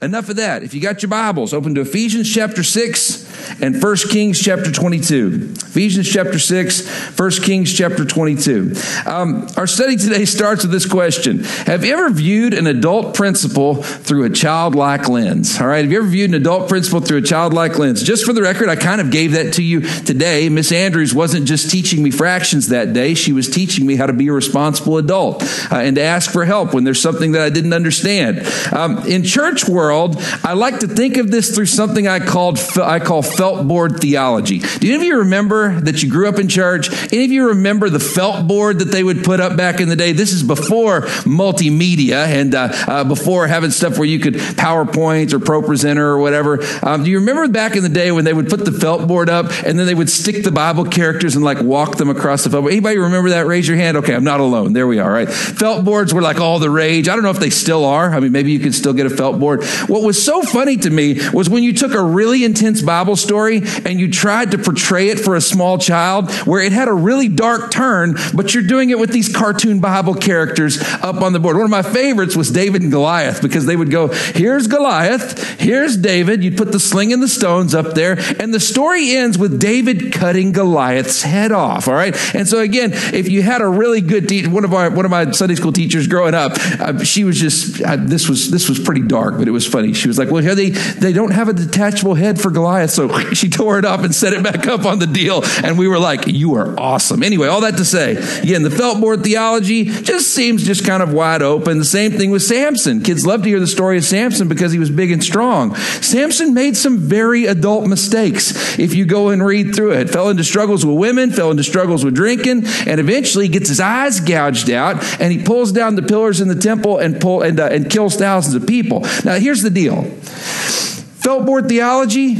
Enough of that. If you got your Bibles, open to Ephesians chapter 6 and 1 Kings chapter 22. Ephesians chapter 6, 1 Kings chapter 22. Um, our study today starts with this question Have you ever viewed an adult principle through a childlike lens? All right, have you ever viewed an adult principle through a childlike lens? Just for the record, I kind of gave that to you today. Miss Andrews wasn't just teaching me fractions that day, she was teaching me how to be a responsible adult uh, and to ask for help when there's something that I didn't understand. Um, in church world, world, I like to think of this through something I called I call felt board theology. Do any of you remember that you grew up in church? Any of you remember the felt board that they would put up back in the day? This is before multimedia and uh, uh, before having stuff where you could PowerPoint or ProPresenter or whatever. Um, do you remember back in the day when they would put the felt board up and then they would stick the Bible characters and like walk them across the felt board? Anybody remember that? Raise your hand. Okay, I'm not alone. There we are. Right, felt boards were like all the rage. I don't know if they still are. I mean, maybe you can still get a felt board. What was so funny to me was when you took a really intense Bible story and you tried to portray it for a small child where it had a really dark turn, but you're doing it with these cartoon Bible characters up on the board. One of my favorites was David and Goliath because they would go, here's Goliath, here's David. You'd put the sling and the stones up there, and the story ends with David cutting Goliath's head off. All right. And so again, if you had a really good teacher, one of our one of my Sunday school teachers growing up, uh, she was just uh, this was this was pretty dark, but it was funny. She was like, well, they, they don't have a detachable head for Goliath. So she tore it up and set it back up on the deal. And we were like, you are awesome. Anyway, all that to say, again, the felt board theology just seems just kind of wide open. The same thing with Samson. Kids love to hear the story of Samson because he was big and strong. Samson made some very adult mistakes if you go and read through it. Fell into struggles with women, fell into struggles with drinking, and eventually gets his eyes gouged out and he pulls down the pillars in the temple and pull and, uh, and kills thousands of people. Now, here's the deal. Feltboard theology,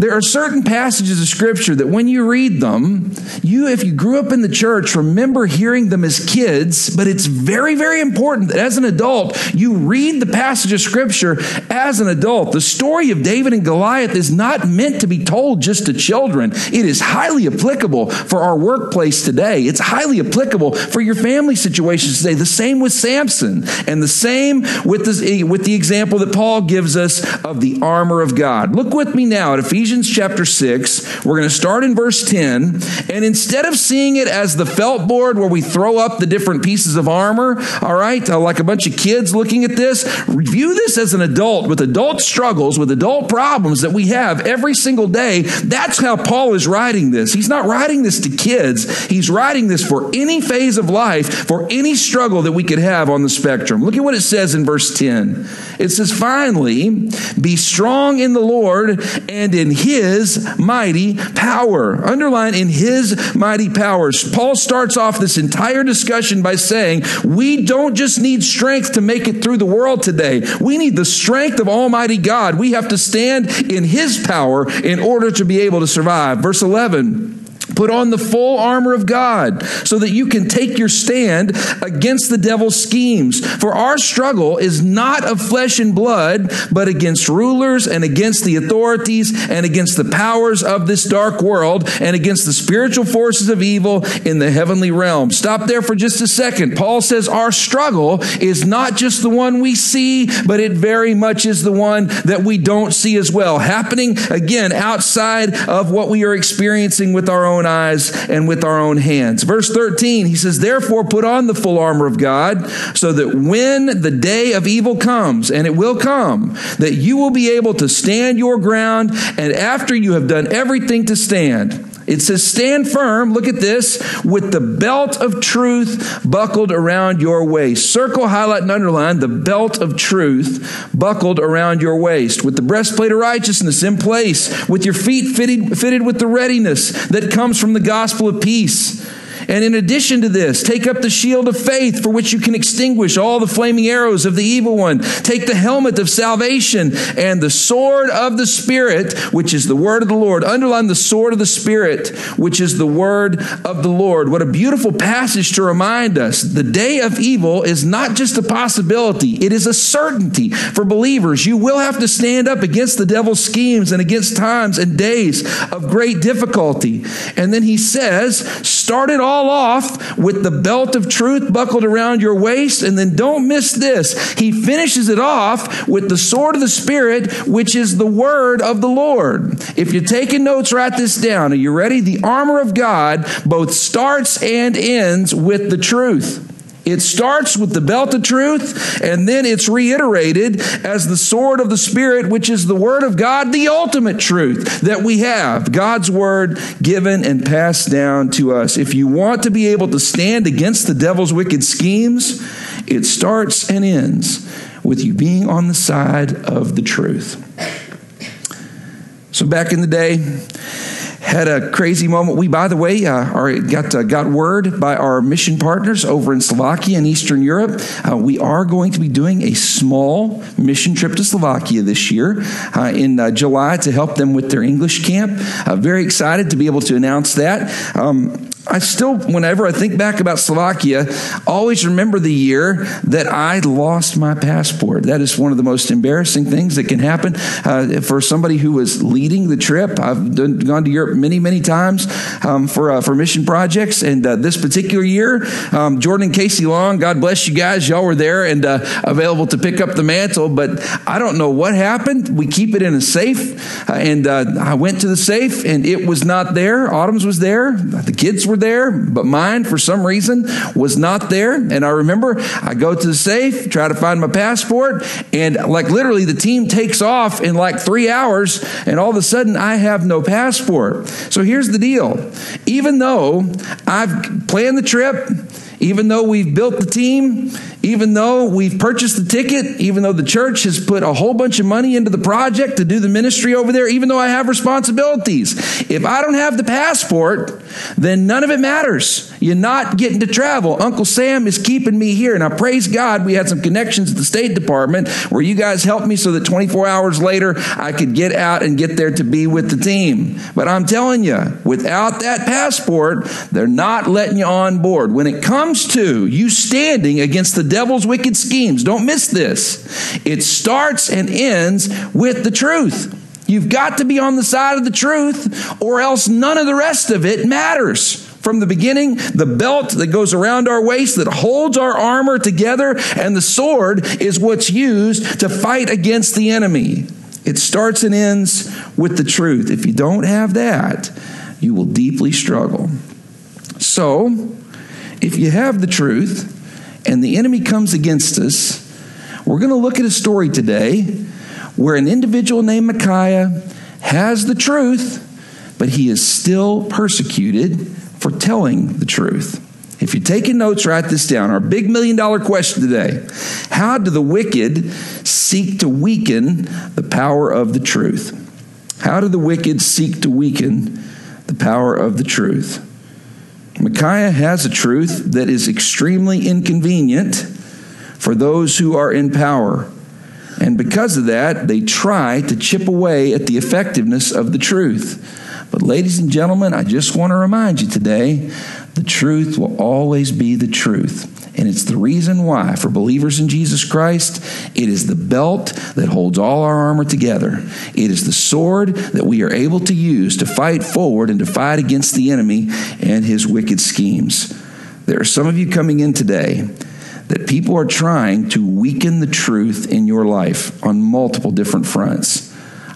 there are certain passages of scripture that when you read them, you, if you grew up in the church, remember hearing them as kids, but it's very, very important that as an adult, you read the passage of scripture as an adult. The story of David and Goliath is not meant to be told just to children. It is highly applicable for our workplace today. It's highly applicable for your family situations today. The same with Samson and the same with, with the example that Paul gives us of the armor of God. Look with me now at Ephesians Ephesians chapter 6. We're going to start in verse 10. And instead of seeing it as the felt board where we throw up the different pieces of armor, all right, uh, like a bunch of kids looking at this, view this as an adult with adult struggles, with adult problems that we have every single day. That's how Paul is writing this. He's not writing this to kids, he's writing this for any phase of life, for any struggle that we could have on the spectrum. Look at what it says in verse 10. It says, Finally, be strong in the Lord and in his mighty power. Underline in his mighty powers. Paul starts off this entire discussion by saying, we don't just need strength to make it through the world today. We need the strength of Almighty God. We have to stand in his power in order to be able to survive. Verse 11. Put on the full armor of God so that you can take your stand against the devil's schemes. For our struggle is not of flesh and blood, but against rulers and against the authorities and against the powers of this dark world and against the spiritual forces of evil in the heavenly realm. Stop there for just a second. Paul says our struggle is not just the one we see, but it very much is the one that we don't see as well. Happening again outside of what we are experiencing with our own own eyes and with our own hands. Verse 13, he says, Therefore, put on the full armor of God, so that when the day of evil comes, and it will come, that you will be able to stand your ground, and after you have done everything to stand, it says, Stand firm, look at this, with the belt of truth buckled around your waist. Circle, highlight, and underline the belt of truth buckled around your waist, with the breastplate of righteousness in place, with your feet fitted, fitted with the readiness that comes from the gospel of peace. And in addition to this, take up the shield of faith for which you can extinguish all the flaming arrows of the evil one. Take the helmet of salvation and the sword of the Spirit, which is the word of the Lord. Underline the sword of the Spirit, which is the word of the Lord. What a beautiful passage to remind us. The day of evil is not just a possibility, it is a certainty for believers. You will have to stand up against the devil's schemes and against times and days of great difficulty. And then he says, start it all off with the belt of truth buckled around your waist. And then don't miss this. He finishes it off with the sword of the Spirit, which is the word of the Lord. If you're taking notes, write this down. Are you ready? The armor of God both starts and ends with the truth. It starts with the belt of truth, and then it's reiterated as the sword of the Spirit, which is the Word of God, the ultimate truth that we have. God's Word given and passed down to us. If you want to be able to stand against the devil's wicked schemes, it starts and ends with you being on the side of the truth. So, back in the day, had a crazy moment. We, by the way, uh, are, got uh, got word by our mission partners over in Slovakia and Eastern Europe. Uh, we are going to be doing a small mission trip to Slovakia this year uh, in uh, July to help them with their English camp. Uh, very excited to be able to announce that. Um, I still, whenever I think back about Slovakia, always remember the year that I lost my passport. That is one of the most embarrassing things that can happen uh, for somebody who was leading the trip. I've done, gone to Europe many, many times um, for uh, for mission projects, and uh, this particular year, um, Jordan and Casey Long, God bless you guys, y'all were there and uh, available to pick up the mantle. But I don't know what happened. We keep it in a safe, uh, and uh, I went to the safe, and it was not there. Autumn's was there. The kids were there, but mine, for some reason, was not there. And I remember I go to the safe, try to find my passport, and like literally the team takes off in like three hours, and all of a sudden I have no passport. So here's the deal even though I've planned the trip, even though we've built the team, even though we've purchased the ticket, even though the church has put a whole bunch of money into the project to do the ministry over there, even though I have responsibilities, if I don't have the passport, then none of it matters. You're not getting to travel. Uncle Sam is keeping me here. And I praise God we had some connections at the State Department where you guys helped me so that 24 hours later I could get out and get there to be with the team. But I'm telling you, without that passport, they're not letting you on board. When it comes to you standing against the devil's wicked schemes. Don't miss this. It starts and ends with the truth. You've got to be on the side of the truth, or else none of the rest of it matters. From the beginning, the belt that goes around our waist that holds our armor together, and the sword is what's used to fight against the enemy. It starts and ends with the truth. If you don't have that, you will deeply struggle. So, if you have the truth, and the enemy comes against us, we're going to look at a story today where an individual named Micaiah has the truth, but he is still persecuted for telling the truth. If you're taking notes, write this down. Our big million dollar question today How do the wicked seek to weaken the power of the truth? How do the wicked seek to weaken the power of the truth? Micaiah has a truth that is extremely inconvenient for those who are in power. And because of that, they try to chip away at the effectiveness of the truth. But, ladies and gentlemen, I just want to remind you today the truth will always be the truth. And it's the reason why, for believers in Jesus Christ, it is the belt that holds all our armor together. It is the sword that we are able to use to fight forward and to fight against the enemy and his wicked schemes. There are some of you coming in today that people are trying to weaken the truth in your life on multiple different fronts.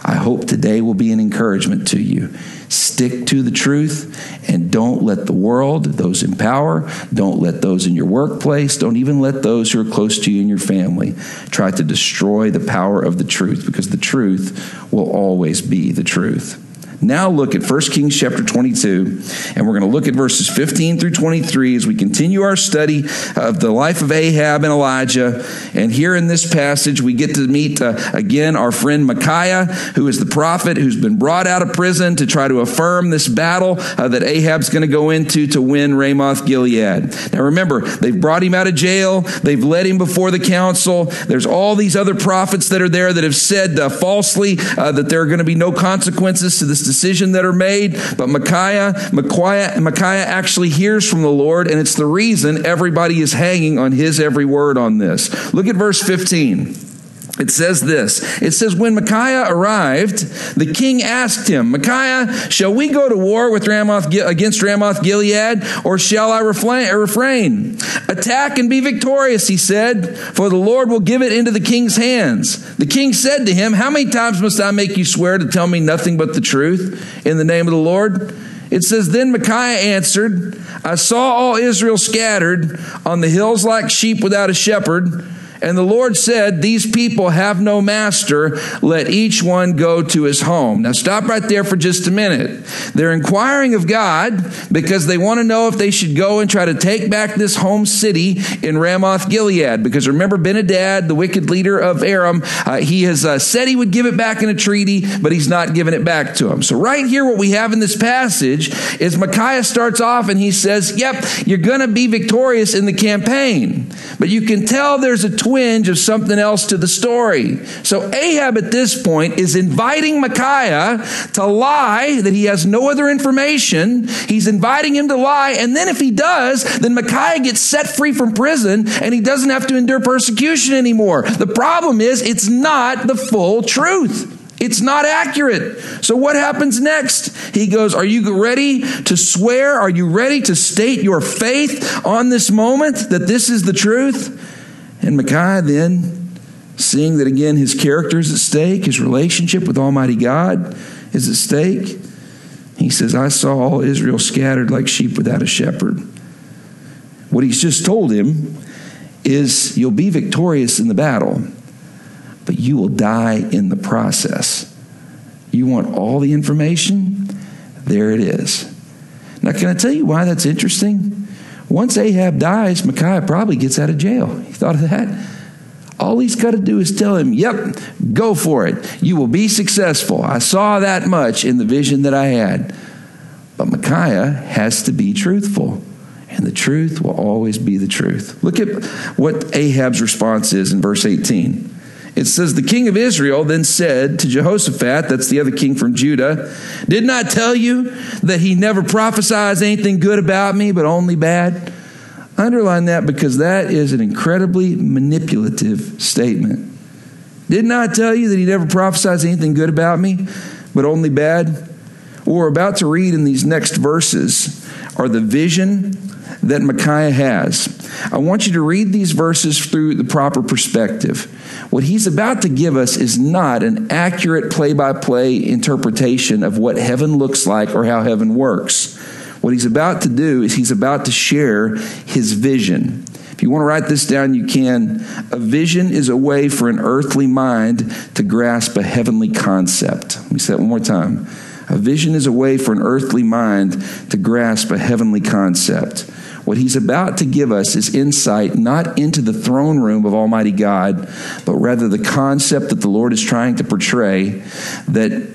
I hope today will be an encouragement to you. Stick to the truth and don't let the world, those in power, don't let those in your workplace, don't even let those who are close to you in your family try to destroy the power of the truth because the truth will always be the truth. Now look at 1 Kings chapter 22, and we're going to look at verses 15 through 23 as we continue our study of the life of Ahab and Elijah. And here in this passage, we get to meet uh, again our friend Micaiah, who is the prophet who's been brought out of prison to try to affirm this battle uh, that Ahab's going to go into to win Ramoth Gilead. Now remember, they've brought him out of jail, they've led him before the council. There's all these other prophets that are there that have said uh, falsely uh, that there are going to be no consequences to this decision that are made. But Micaiah, Micaiah, Micaiah actually hears from the Lord, and it's the reason everybody is hanging on his every word on this. Look at verse 15. It says this. It says, When Micaiah arrived, the king asked him, Micaiah, shall we go to war with Ramoth, against Ramoth Gilead, or shall I refrain? Attack and be victorious, he said, for the Lord will give it into the king's hands. The king said to him, How many times must I make you swear to tell me nothing but the truth in the name of the Lord? It says, Then Micaiah answered, I saw all Israel scattered on the hills like sheep without a shepherd. And the Lord said, These people have no master. Let each one go to his home. Now, stop right there for just a minute. They're inquiring of God because they want to know if they should go and try to take back this home city in Ramoth Gilead. Because remember, Benhadad, the wicked leader of Aram, uh, he has uh, said he would give it back in a treaty, but he's not giving it back to him. So, right here, what we have in this passage is Micaiah starts off and he says, Yep, you're going to be victorious in the campaign. But you can tell there's a twist twinge of something else to the story. So Ahab at this point is inviting Micaiah to lie that he has no other information. He's inviting him to lie. And then if he does, then Micaiah gets set free from prison and he doesn't have to endure persecution anymore. The problem is it's not the full truth. It's not accurate. So, what happens next? He goes, Are you ready to swear? Are you ready to state your faith on this moment that this is the truth? And Micaiah then, seeing that again his character is at stake, his relationship with Almighty God is at stake, he says, I saw all Israel scattered like sheep without a shepherd. What he's just told him is you'll be victorious in the battle, but you will die in the process. You want all the information? There it is. Now, can I tell you why that's interesting? Once Ahab dies, Micaiah probably gets out of jail. You thought of that? All he's got to do is tell him, Yep, go for it. You will be successful. I saw that much in the vision that I had. But Micaiah has to be truthful, and the truth will always be the truth. Look at what Ahab's response is in verse 18. It says, The king of Israel then said to Jehoshaphat, that's the other king from Judah, Did not I tell you that he never prophesies anything good about me, but only bad? Underline that because that is an incredibly manipulative statement. Did not I tell you that he never prophesies anything good about me, but only bad? What we're about to read in these next verses are the vision that Micaiah has. I want you to read these verses through the proper perspective. What he's about to give us is not an accurate play by play interpretation of what heaven looks like or how heaven works. What he's about to do is he's about to share his vision. If you want to write this down, you can. A vision is a way for an earthly mind to grasp a heavenly concept. Let me say that one more time. A vision is a way for an earthly mind to grasp a heavenly concept. What he's about to give us is insight not into the throne room of Almighty God, but rather the concept that the Lord is trying to portray that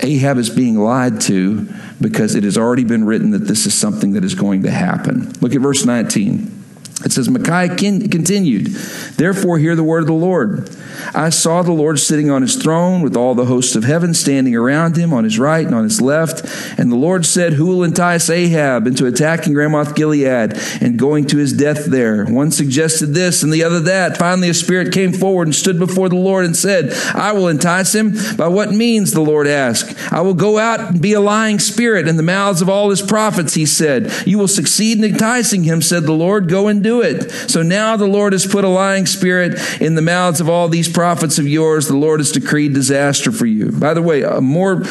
Ahab is being lied to because it has already been written that this is something that is going to happen. Look at verse 19. It says, Micaiah continued, Therefore, hear the word of the Lord. I saw the Lord sitting on his throne with all the hosts of heaven standing around him on his right and on his left. And the Lord said, Who will entice Ahab into attacking Ramoth Gilead and going to his death there? One suggested this and the other that. Finally, a spirit came forward and stood before the Lord and said, I will entice him. By what means? The Lord asked. I will go out and be a lying spirit in the mouths of all his prophets, he said. You will succeed in enticing him, said the Lord. Go and do it. So now the Lord has put a lying spirit in the mouths of all these prophets of yours. The Lord has decreed disaster for you. By the way, a more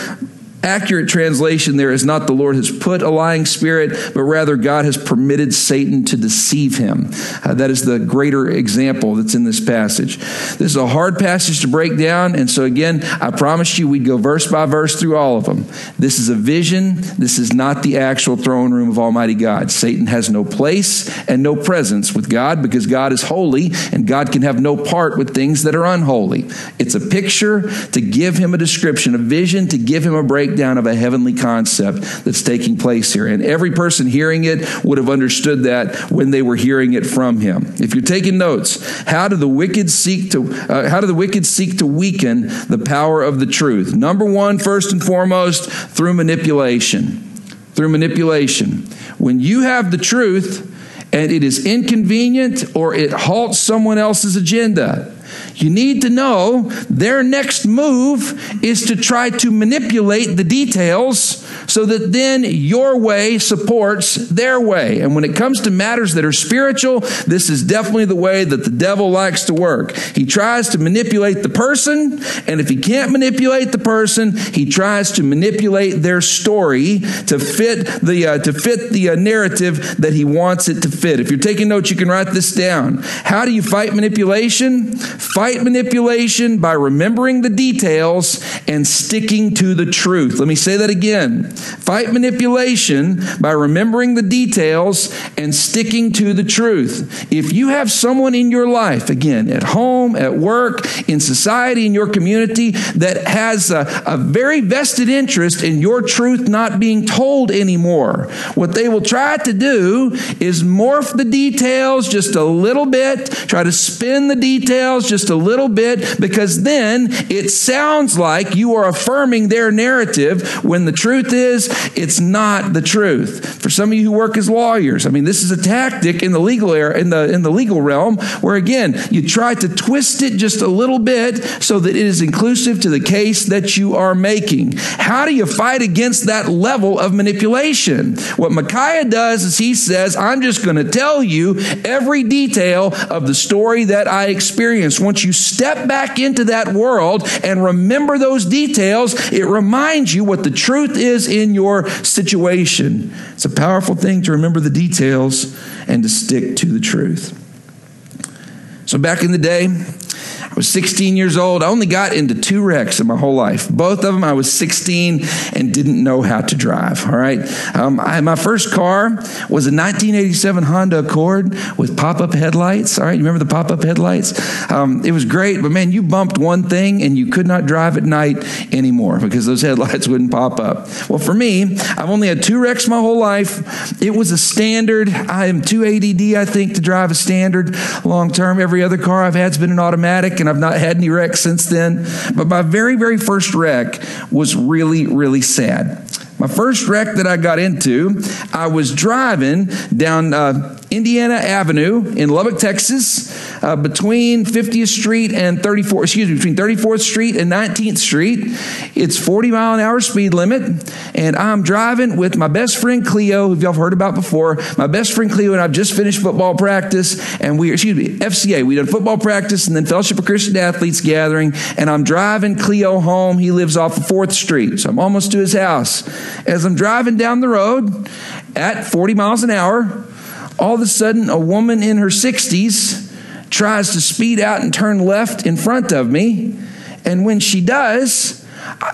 accurate translation there is not the Lord has put a lying spirit, but rather God has permitted Satan to deceive him. Uh, that is the greater example that's in this passage. This is a hard passage to break down, and so again, I promised you we'd go verse by verse through all of them. This is a vision. This is not the actual throne room of Almighty God. Satan has no place and no presence with God because God is holy, and God can have no part with things that are unholy. It's a picture to give him a description, a vision to give him a break breakdown of a heavenly concept that's taking place here. And every person hearing it would have understood that when they were hearing it from him. If you're taking notes, how do the wicked seek to uh, how do the wicked seek to weaken the power of the truth? Number 1, first and foremost, through manipulation. Through manipulation. When you have the truth, and it is inconvenient or it halts someone else's agenda. You need to know their next move is to try to manipulate the details so that then your way supports their way. And when it comes to matters that are spiritual, this is definitely the way that the devil likes to work. He tries to manipulate the person, and if he can't manipulate the person, he tries to manipulate their story to fit the uh, to fit the uh, narrative that he wants it to fit. If you're taking notes, you can write this down. How do you fight manipulation? Fight manipulation by remembering the details and sticking to the truth. Let me say that again. Fight manipulation by remembering the details and sticking to the truth. If you have someone in your life, again, at home, at work, in society, in your community, that has a, a very vested interest in your truth not being told anymore, what they will try to do is morph the details just a little bit, try to spin the details just a little bit, because then it sounds like you are affirming their narrative when the truth is it's not the truth. For some of you who work as lawyers, I mean, this is a tactic in the legal era, in the in the legal realm, where again you try to twist it just a little bit so that it is inclusive to the case that you are making. How do you fight against that level of manipulation? What Micaiah does is he says, I'm just going to tell you every detail of the story that I experienced. Once you step back into that world and remember those details, it reminds you what the truth is in your situation. It's a powerful thing to remember the details and to stick to the truth. So, back in the day, was 16 years old. I only got into two wrecks in my whole life. Both of them, I was 16 and didn't know how to drive. All right. Um, I, my first car was a 1987 Honda Accord with pop up headlights. All right. You remember the pop up headlights? Um, it was great, but man, you bumped one thing and you could not drive at night anymore because those headlights wouldn't pop up. Well, for me, I've only had two wrecks my whole life. It was a standard. I am too ADD, I think, to drive a standard long term. Every other car I've had has been an automatic and I've not had any wrecks since then. But my very, very first wreck was really, really sad. My first wreck that I got into, I was driving down uh, Indiana Avenue in Lubbock, Texas, uh, between 50th Street and 34th, excuse me, between 34th Street and 19th Street. It's 40 mile an hour speed limit, and I'm driving with my best friend Cleo, who y'all heard about before. My best friend Cleo and I've just finished football practice, and we, excuse me, FCA. We did football practice and then Fellowship of Christian Athletes gathering, and I'm driving Cleo home. He lives off of 4th Street, so I'm almost to his house. As I'm driving down the road at 40 miles an hour, all of a sudden, a woman in her 60s tries to speed out and turn left in front of me. And when she does,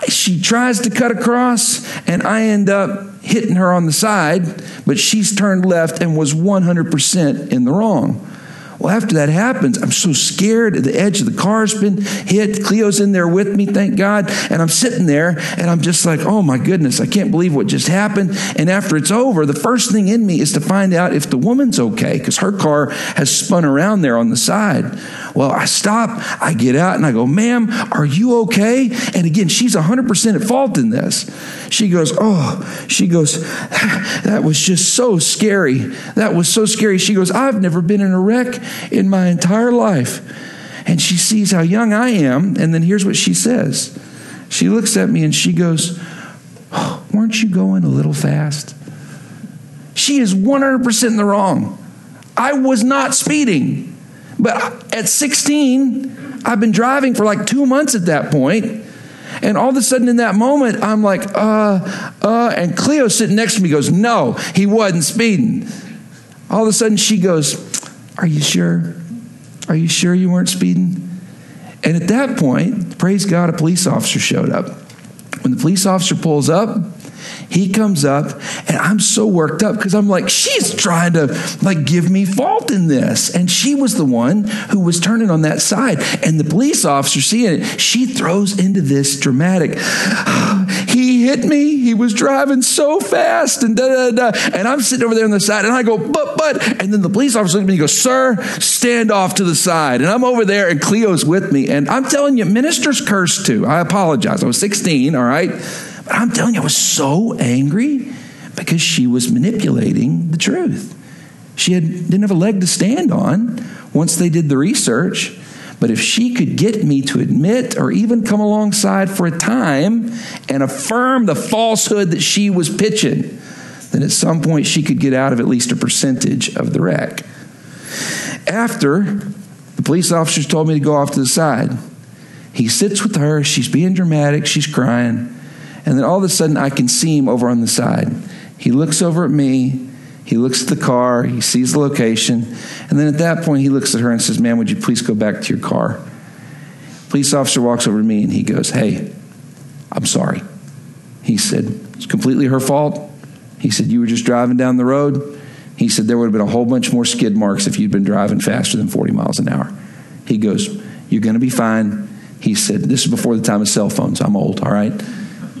she tries to cut across, and I end up hitting her on the side, but she's turned left and was 100% in the wrong. Well, after that happens, I'm so scared. The edge of the car's been hit. Cleo's in there with me, thank God. And I'm sitting there and I'm just like, oh my goodness, I can't believe what just happened. And after it's over, the first thing in me is to find out if the woman's okay because her car has spun around there on the side. Well, I stop, I get out, and I go, ma'am, are you okay? And again, she's 100% at fault in this. She goes, oh, she goes, that was just so scary. That was so scary. She goes, I've never been in a wreck in my entire life. And she sees how young I am, and then here's what she says. She looks at me and she goes, oh, Weren't you going a little fast? She is 100% in the wrong. I was not speeding. But at 16, I've been driving for like two months at that point, And all of a sudden, in that moment, I'm like, uh, uh, and Cleo sitting next to me goes, No, he wasn't speeding. All of a sudden, she goes, Are you sure? Are you sure you weren't speeding? And at that point, praise God, a police officer showed up. When the police officer pulls up, he comes up, and I'm so worked up because I'm like, she's trying to like give me fault in this. And she was the one who was turning on that side. And the police officer seeing it, she throws into this dramatic, hit me. He was driving so fast and da da da. And I'm sitting over there on the side and I go, but, but. And then the police officer looks at me and goes, sir, stand off to the side. And I'm over there and Cleo's with me. And I'm telling you, ministers cursed too. I apologize. I was 16, all right? But I'm telling you, I was so angry because she was manipulating the truth. She had, didn't have a leg to stand on once they did the research. But if she could get me to admit or even come alongside for a time and affirm the falsehood that she was pitching, then at some point she could get out of at least a percentage of the wreck. After the police officers told me to go off to the side, he sits with her. She's being dramatic. She's crying. And then all of a sudden, I can see him over on the side. He looks over at me. He looks at the car. He sees the location. And then at that point, he looks at her and says, Ma'am, would you please go back to your car? Police officer walks over to me and he goes, Hey, I'm sorry. He said, It's completely her fault. He said, You were just driving down the road. He said, There would have been a whole bunch more skid marks if you'd been driving faster than 40 miles an hour. He goes, You're going to be fine. He said, This is before the time of cell phones. I'm old, all right?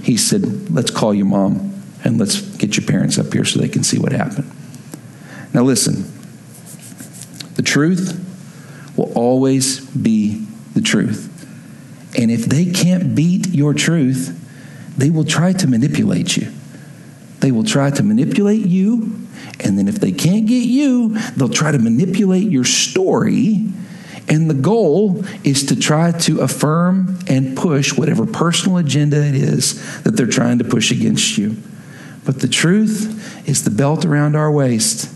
He said, Let's call your mom and let's get your parents up here so they can see what happened. Now, listen the truth will always be the truth. And if they can't beat your truth, they will try to manipulate you. They will try to manipulate you. And then if they can't get you, they'll try to manipulate your story and the goal is to try to affirm and push whatever personal agenda it is that they're trying to push against you. But the truth is the belt around our waist.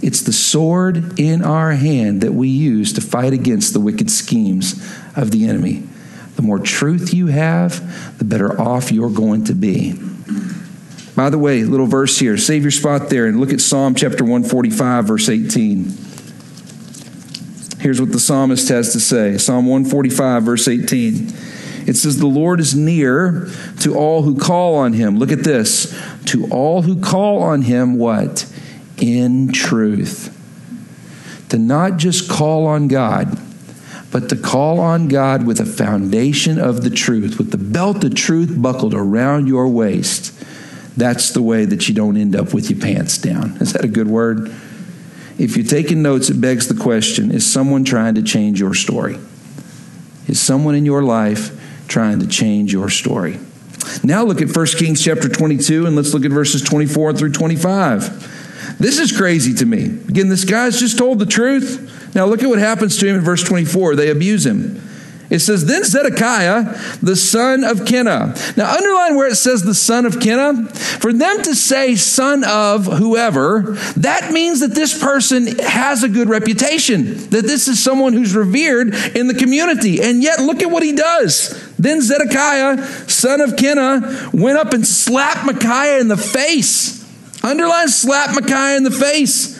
It's the sword in our hand that we use to fight against the wicked schemes of the enemy. The more truth you have, the better off you're going to be. By the way, little verse here. Save your spot there and look at Psalm chapter 145, verse 18. Here's what the psalmist has to say Psalm 145, verse 18. It says, The Lord is near to all who call on him. Look at this. To all who call on him, what? In truth. To not just call on God, but to call on God with a foundation of the truth, with the belt of truth buckled around your waist. That's the way that you don't end up with your pants down. Is that a good word? If you're taking notes, it begs the question is someone trying to change your story? Is someone in your life trying to change your story? Now look at 1 Kings chapter 22 and let's look at verses 24 through 25. This is crazy to me. Again, this guy's just told the truth. Now look at what happens to him in verse 24. They abuse him. It says, Then Zedekiah, the son of Kenah. Now, underline where it says the son of Kenah. For them to say son of whoever, that means that this person has a good reputation, that this is someone who's revered in the community. And yet, look at what he does. Then Zedekiah, son of Kenah, went up and slapped Micaiah in the face. Underline slap Micaiah in the face.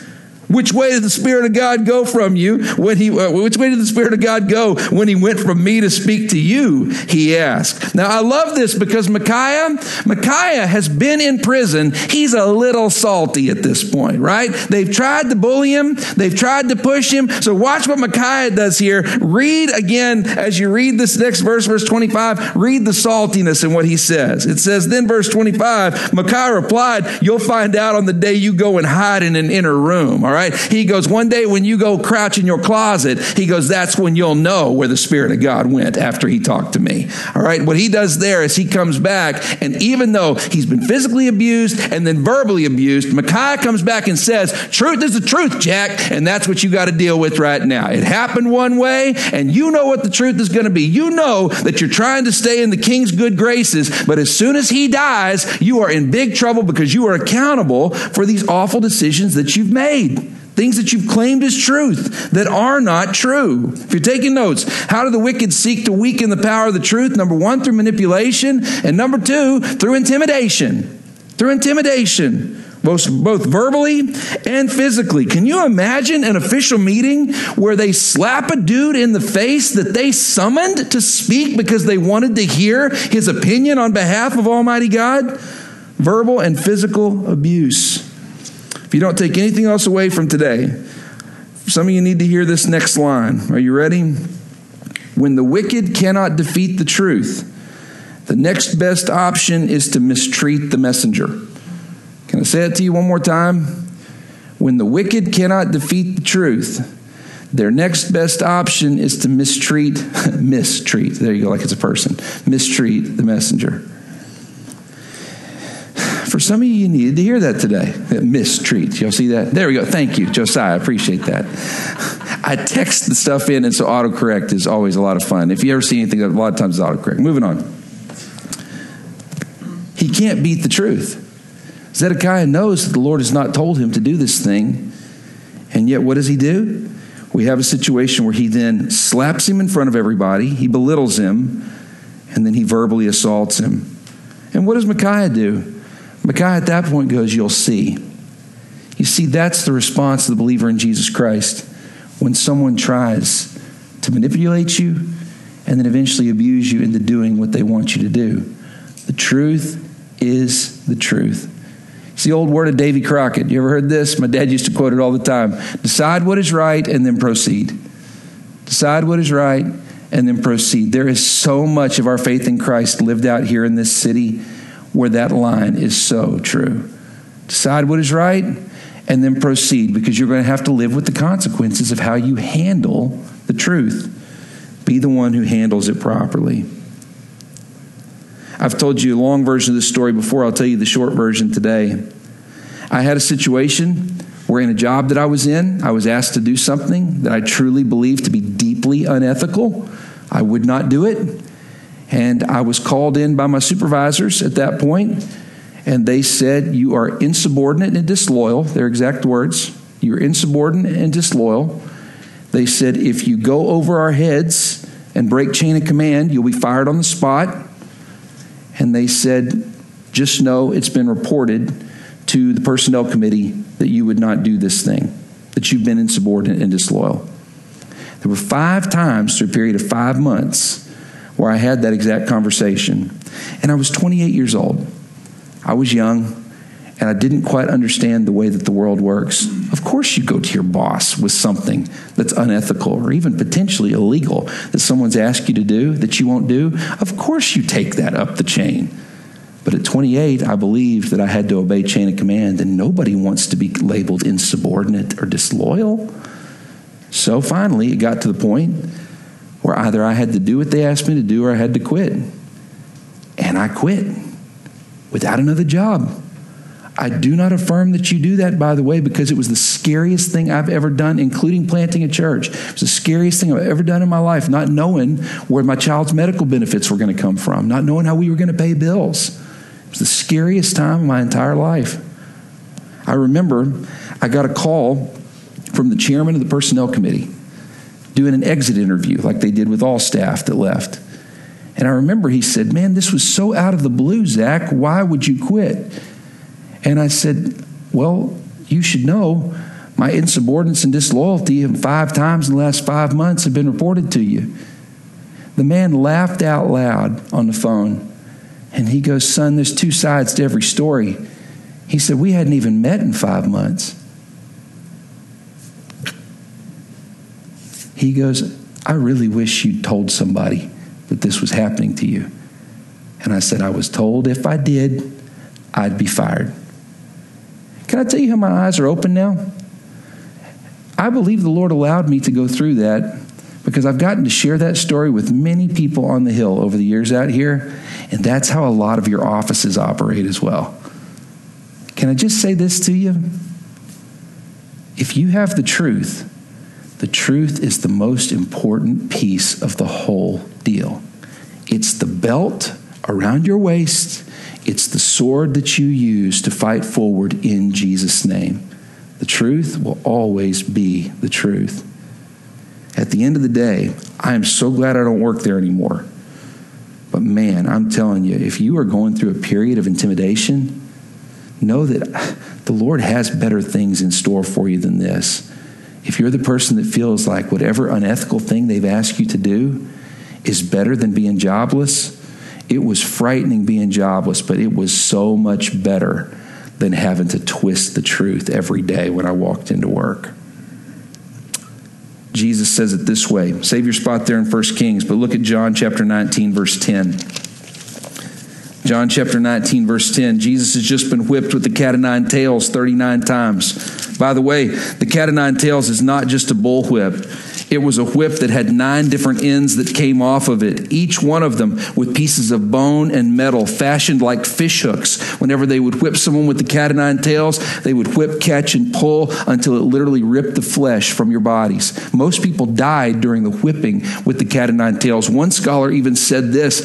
Which way did the Spirit of God go from you when he, uh, which way did the Spirit of God go when he went from me to speak to you? He asked. Now I love this because Micaiah, Micaiah has been in prison. He's a little salty at this point, right? They've tried to bully him. They've tried to push him. So watch what Micaiah does here. Read again as you read this next verse, verse 25, read the saltiness in what he says. It says, then verse 25, Micaiah replied, you'll find out on the day you go and hide in an inner room. All right right? He goes, one day when you go crouch in your closet, he goes, that's when you'll know where the Spirit of God went after he talked to me. All right? What he does there is he comes back, and even though he's been physically abused and then verbally abused, Micaiah comes back and says, truth is the truth, Jack, and that's what you got to deal with right now. It happened one way, and you know what the truth is going to be. You know that you're trying to stay in the king's good graces, but as soon as he dies, you are in big trouble because you are accountable for these awful decisions that you've made. Things that you've claimed as truth that are not true. If you're taking notes, how do the wicked seek to weaken the power of the truth? Number one, through manipulation. And number two, through intimidation. Through intimidation. Both, both verbally and physically. Can you imagine an official meeting where they slap a dude in the face that they summoned to speak because they wanted to hear his opinion on behalf of Almighty God? Verbal and physical abuse. If you don't take anything else away from today, some of you need to hear this next line. Are you ready? When the wicked cannot defeat the truth, the next best option is to mistreat the messenger. Can I say it to you one more time? When the wicked cannot defeat the truth, their next best option is to mistreat, mistreat, there you go, like it's a person, mistreat the messenger. For some of you, you needed to hear that today. Mistreat. You'll see that? There we go. Thank you, Josiah. I appreciate that. I text the stuff in, and so autocorrect is always a lot of fun. If you ever see anything, a lot of times it's autocorrect. Moving on. He can't beat the truth. Zedekiah knows that the Lord has not told him to do this thing, and yet what does he do? We have a situation where he then slaps him in front of everybody, he belittles him, and then he verbally assaults him. And what does Micaiah do? Micaiah at that point goes, You'll see. You see, that's the response of the believer in Jesus Christ when someone tries to manipulate you and then eventually abuse you into doing what they want you to do. The truth is the truth. It's the old word of Davy Crockett. You ever heard this? My dad used to quote it all the time. Decide what is right and then proceed. Decide what is right and then proceed. There is so much of our faith in Christ lived out here in this city where that line is so true. Decide what is right and then proceed because you're going to have to live with the consequences of how you handle the truth. Be the one who handles it properly. I've told you a long version of this story before. I'll tell you the short version today. I had a situation where, in a job that I was in, I was asked to do something that I truly believed to be deeply unethical. I would not do it. And I was called in by my supervisors at that point, and they said, You are insubordinate and disloyal. Their exact words. You're insubordinate and disloyal. They said, If you go over our heads and break chain of command, you'll be fired on the spot. And they said, Just know it's been reported to the personnel committee that you would not do this thing, that you've been insubordinate and disloyal. There were five times through a period of five months where I had that exact conversation. And I was 28 years old. I was young, and I didn't quite understand the way that the world works. Of course, you go to your boss with something that's unethical or even potentially illegal that someone's asked you to do that you won't do. Of course, you take that up the chain. But at 28, I believed that I had to obey chain of command, and nobody wants to be labeled insubordinate or disloyal. So finally, it got to the point where either I had to do what they asked me to do or I had to quit. And I quit without another job. I do not affirm that you do that, by the way, because it was the scariest thing I've ever done, including planting a church. It was the scariest thing I've ever done in my life, not knowing where my child's medical benefits were going to come from, not knowing how we were going to pay bills. It was the scariest time of my entire life. I remember I got a call from the chairman of the personnel committee doing an exit interview like they did with all staff that left. And I remember he said, Man, this was so out of the blue, Zach. Why would you quit? And I said, Well, you should know my insubordinance and disloyalty five times in the last five months have been reported to you. The man laughed out loud on the phone and he goes, Son, there's two sides to every story. He said, We hadn't even met in five months. He goes, I really wish you'd told somebody that this was happening to you. And I said, I was told if I did, I'd be fired. Can I tell you how my eyes are open now? I believe the Lord allowed me to go through that because I've gotten to share that story with many people on the hill over the years out here, and that's how a lot of your offices operate as well. Can I just say this to you? If you have the truth, the truth is the most important piece of the whole deal. It's the belt around your waist, it's the sword that you use to fight forward in Jesus' name. The truth will always be the truth. At the end of the day, I am so glad I don't work there anymore. But man, I'm telling you, if you are going through a period of intimidation, know that the Lord has better things in store for you than this if you're the person that feels like whatever unethical thing they've asked you to do is better than being jobless, it was frightening being jobless, but it was so much better than having to twist the truth every day when I walked into work. Jesus says it this way. Save your spot there in 1 Kings, but look at John chapter 19, verse 10. John chapter 19, verse 10. Jesus has just been whipped with the cat of nine tails 39 times. By the way, the cat of nine tails is not just a bull whip. It was a whip that had nine different ends that came off of it, each one of them with pieces of bone and metal fashioned like fish hooks. Whenever they would whip someone with the cat o' nine tails, they would whip, catch, and pull until it literally ripped the flesh from your bodies. Most people died during the whipping with the cat o' nine tails. One scholar even said this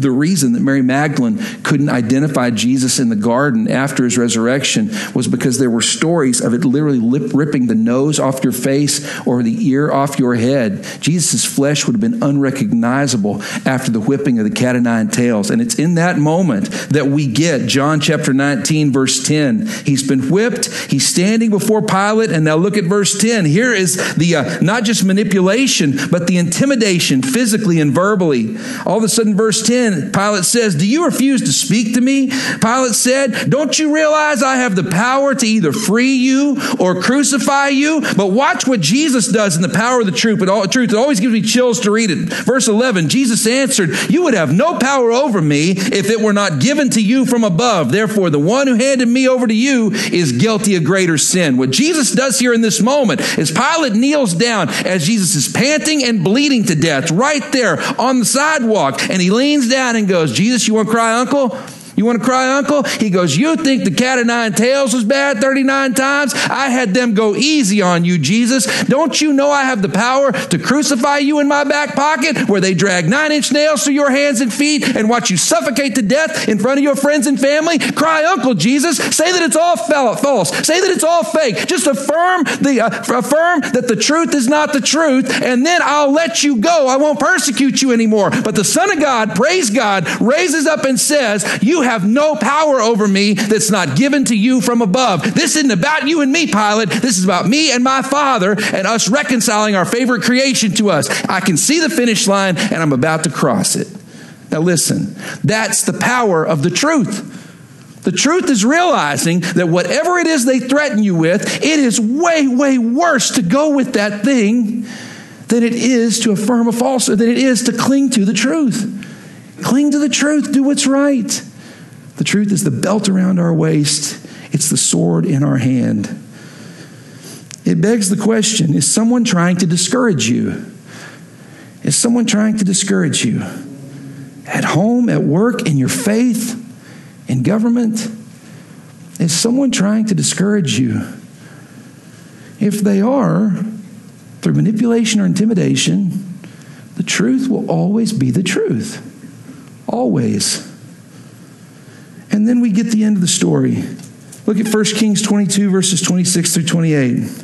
the reason that Mary Magdalene couldn't identify Jesus in the garden after his resurrection was because there were stories of it literally lip ripping the nose off your face or the ear off your head. Jesus' flesh would have been unrecognizable after the whipping of the cat o' nine tails. And it's in that moment that we get John chapter 19, verse 10. He's been whipped, he's standing before Pilate, and now look at verse 10. Here is the uh, not just manipulation, but the intimidation physically and verbally. All of a sudden, verse 10 Pilate says, Do you refuse to speak to me? Pilate said, Don't you realize I have the power to either free you or crucify you? But watch what Jesus does in the power of the truth. It, all, truth. it always gives me chills to read it. Verse 11 Jesus answered, You would have no power over me if it were not given to you from above. Therefore, the one who handed me over to you is guilty of greater sin. What Jesus does here in this moment is Pilate kneels down as Jesus is panting and bleeding to death right there on the sidewalk, and he leans down down and goes, Jesus, you want to cry uncle? You want to cry, uncle? He goes, You think the cat of nine tails was bad 39 times? I had them go easy on you, Jesus. Don't you know I have the power to crucify you in my back pocket where they drag nine inch nails through your hands and feet and watch you suffocate to death in front of your friends and family? Cry, uncle, Jesus. Say that it's all false. Say that it's all fake. Just affirm the uh, affirm that the truth is not the truth, and then I'll let you go. I won't persecute you anymore. But the Son of God, praise God, raises up and says, You have no power over me that's not given to you from above. This isn't about you and me, Pilate. This is about me and my Father and us reconciling our favorite creation to us. I can see the finish line and I'm about to cross it. Now, listen, that's the power of the truth. The truth is realizing that whatever it is they threaten you with, it is way, way worse to go with that thing than it is to affirm a falsehood, than it is to cling to the truth. Cling to the truth, do what's right. The truth is the belt around our waist, it's the sword in our hand. It begs the question is someone trying to discourage you? Is someone trying to discourage you? At home, at work, in your faith, in government? Is someone trying to discourage you? If they are, through manipulation or intimidation, the truth will always be the truth. Always. And then we get the end of the story. Look at 1 Kings 22, verses 26 through 28.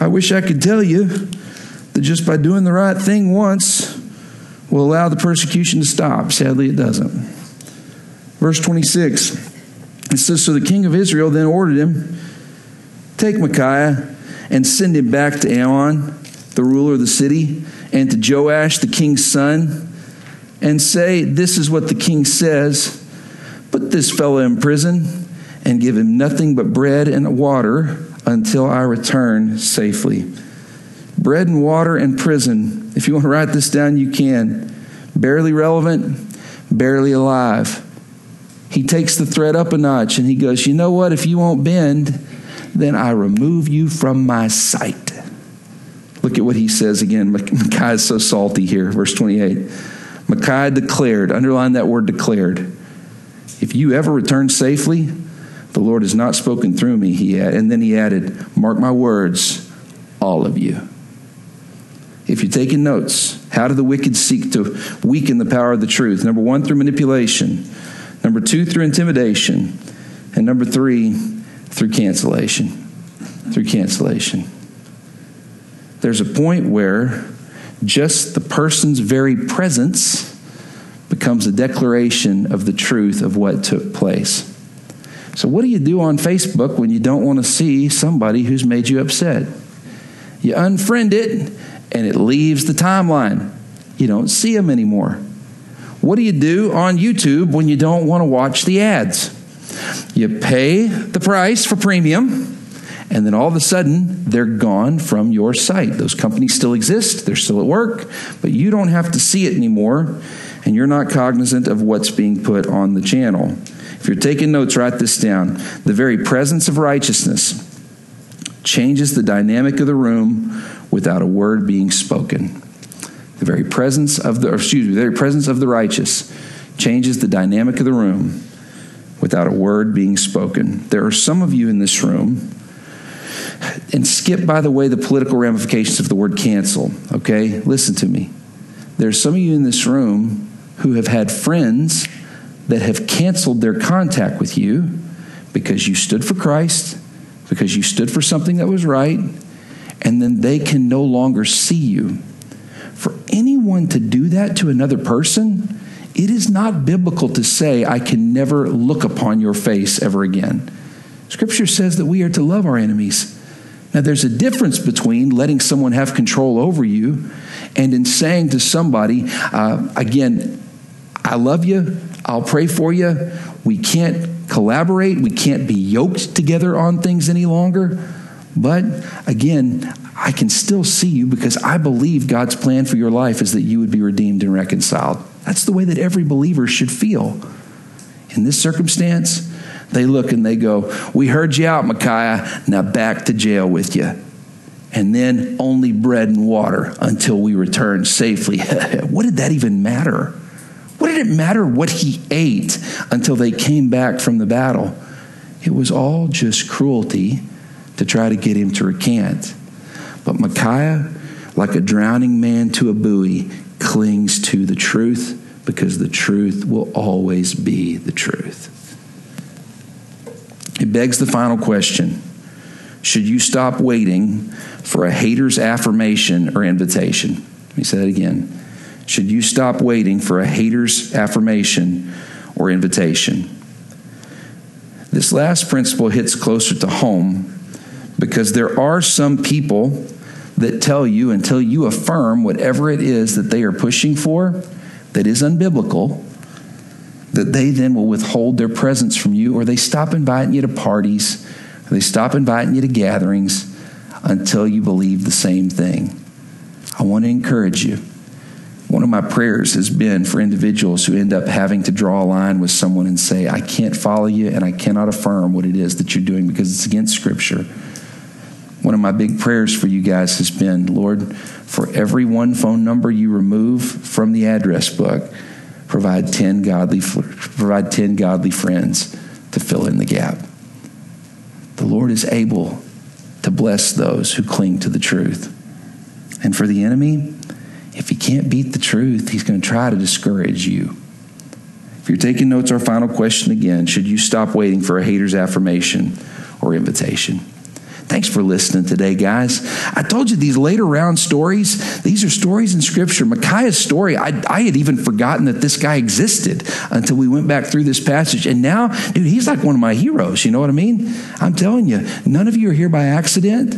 I wish I could tell you that just by doing the right thing once will allow the persecution to stop. Sadly, it doesn't. Verse 26, it says So the king of Israel then ordered him, Take Micaiah and send him back to Amon, the ruler of the city, and to Joash, the king's son and say, This is what the king says put this fellow in prison and give him nothing but bread and water until I return safely. Bread and water and prison. If you want to write this down, you can. Barely relevant, barely alive. He takes the threat up a notch and he goes, You know what? If you won't bend, then I remove you from my sight. Look at what he says again. Micaiah is so salty here, verse 28. Micaiah declared, underline that word declared, if you ever return safely, the Lord has not spoken through me, he added. And then he added, mark my words, all of you. If you're taking notes, how do the wicked seek to weaken the power of the truth? Number one, through manipulation. Number two, through intimidation. And number three, through cancellation. Through cancellation. There's a point where just the person's very presence becomes a declaration of the truth of what took place. So, what do you do on Facebook when you don't want to see somebody who's made you upset? You unfriend it and it leaves the timeline. You don't see them anymore. What do you do on YouTube when you don't want to watch the ads? You pay the price for premium and then all of a sudden they're gone from your site. Those companies still exist, they're still at work, but you don't have to see it anymore, and you're not cognizant of what's being put on the channel. If you're taking notes, write this down. The very presence of righteousness changes the dynamic of the room without a word being spoken. The very presence of the, excuse me, the very presence of the righteous changes the dynamic of the room without a word being spoken. There are some of you in this room, and skip, by the way, the political ramifications of the word cancel, okay? Listen to me. There's some of you in this room who have had friends that have canceled their contact with you because you stood for Christ, because you stood for something that was right, and then they can no longer see you. For anyone to do that to another person, it is not biblical to say, I can never look upon your face ever again. Scripture says that we are to love our enemies. Now, there's a difference between letting someone have control over you and in saying to somebody, uh, again, I love you, I'll pray for you. We can't collaborate, we can't be yoked together on things any longer. But again, I can still see you because I believe God's plan for your life is that you would be redeemed and reconciled. That's the way that every believer should feel. In this circumstance, they look and they go, We heard you out, Micaiah. Now back to jail with you. And then only bread and water until we return safely. what did that even matter? What did it matter what he ate until they came back from the battle? It was all just cruelty to try to get him to recant. But Micaiah, like a drowning man to a buoy, clings to the truth because the truth will always be the truth. It begs the final question Should you stop waiting for a hater's affirmation or invitation? Let me say that again. Should you stop waiting for a hater's affirmation or invitation? This last principle hits closer to home because there are some people that tell you until you affirm whatever it is that they are pushing for that is unbiblical, that they then will withhold their presence from you, or they stop inviting you to parties, or they stop inviting you to gatherings until you believe the same thing. I want to encourage you. One of my prayers has been for individuals who end up having to draw a line with someone and say, I can't follow you and I cannot affirm what it is that you're doing because it's against Scripture. One of my big prayers for you guys has been, Lord, for every one phone number you remove from the address book, provide 10 godly, provide 10 godly friends to fill in the gap. The Lord is able to bless those who cling to the truth. And for the enemy, if he can't beat the truth, he's going to try to discourage you. If you're taking notes, our final question again should you stop waiting for a hater's affirmation or invitation? Thanks for listening today, guys. I told you these later round stories, these are stories in Scripture. Micaiah's story, I, I had even forgotten that this guy existed until we went back through this passage. And now, dude, he's like one of my heroes. You know what I mean? I'm telling you, none of you are here by accident.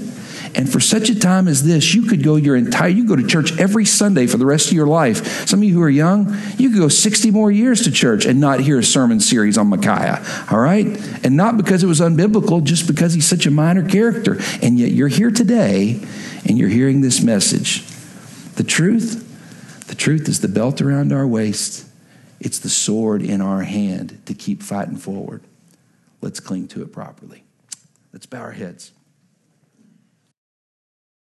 And for such a time as this, you could go your entire, you go to church every Sunday for the rest of your life. Some of you who are young, you could go 60 more years to church and not hear a sermon series on Micaiah. All right? And not because it was unbiblical, just because he's such a minor character. And yet you're here today and you're hearing this message. The truth, the truth is the belt around our waist. It's the sword in our hand to keep fighting forward. Let's cling to it properly. Let's bow our heads.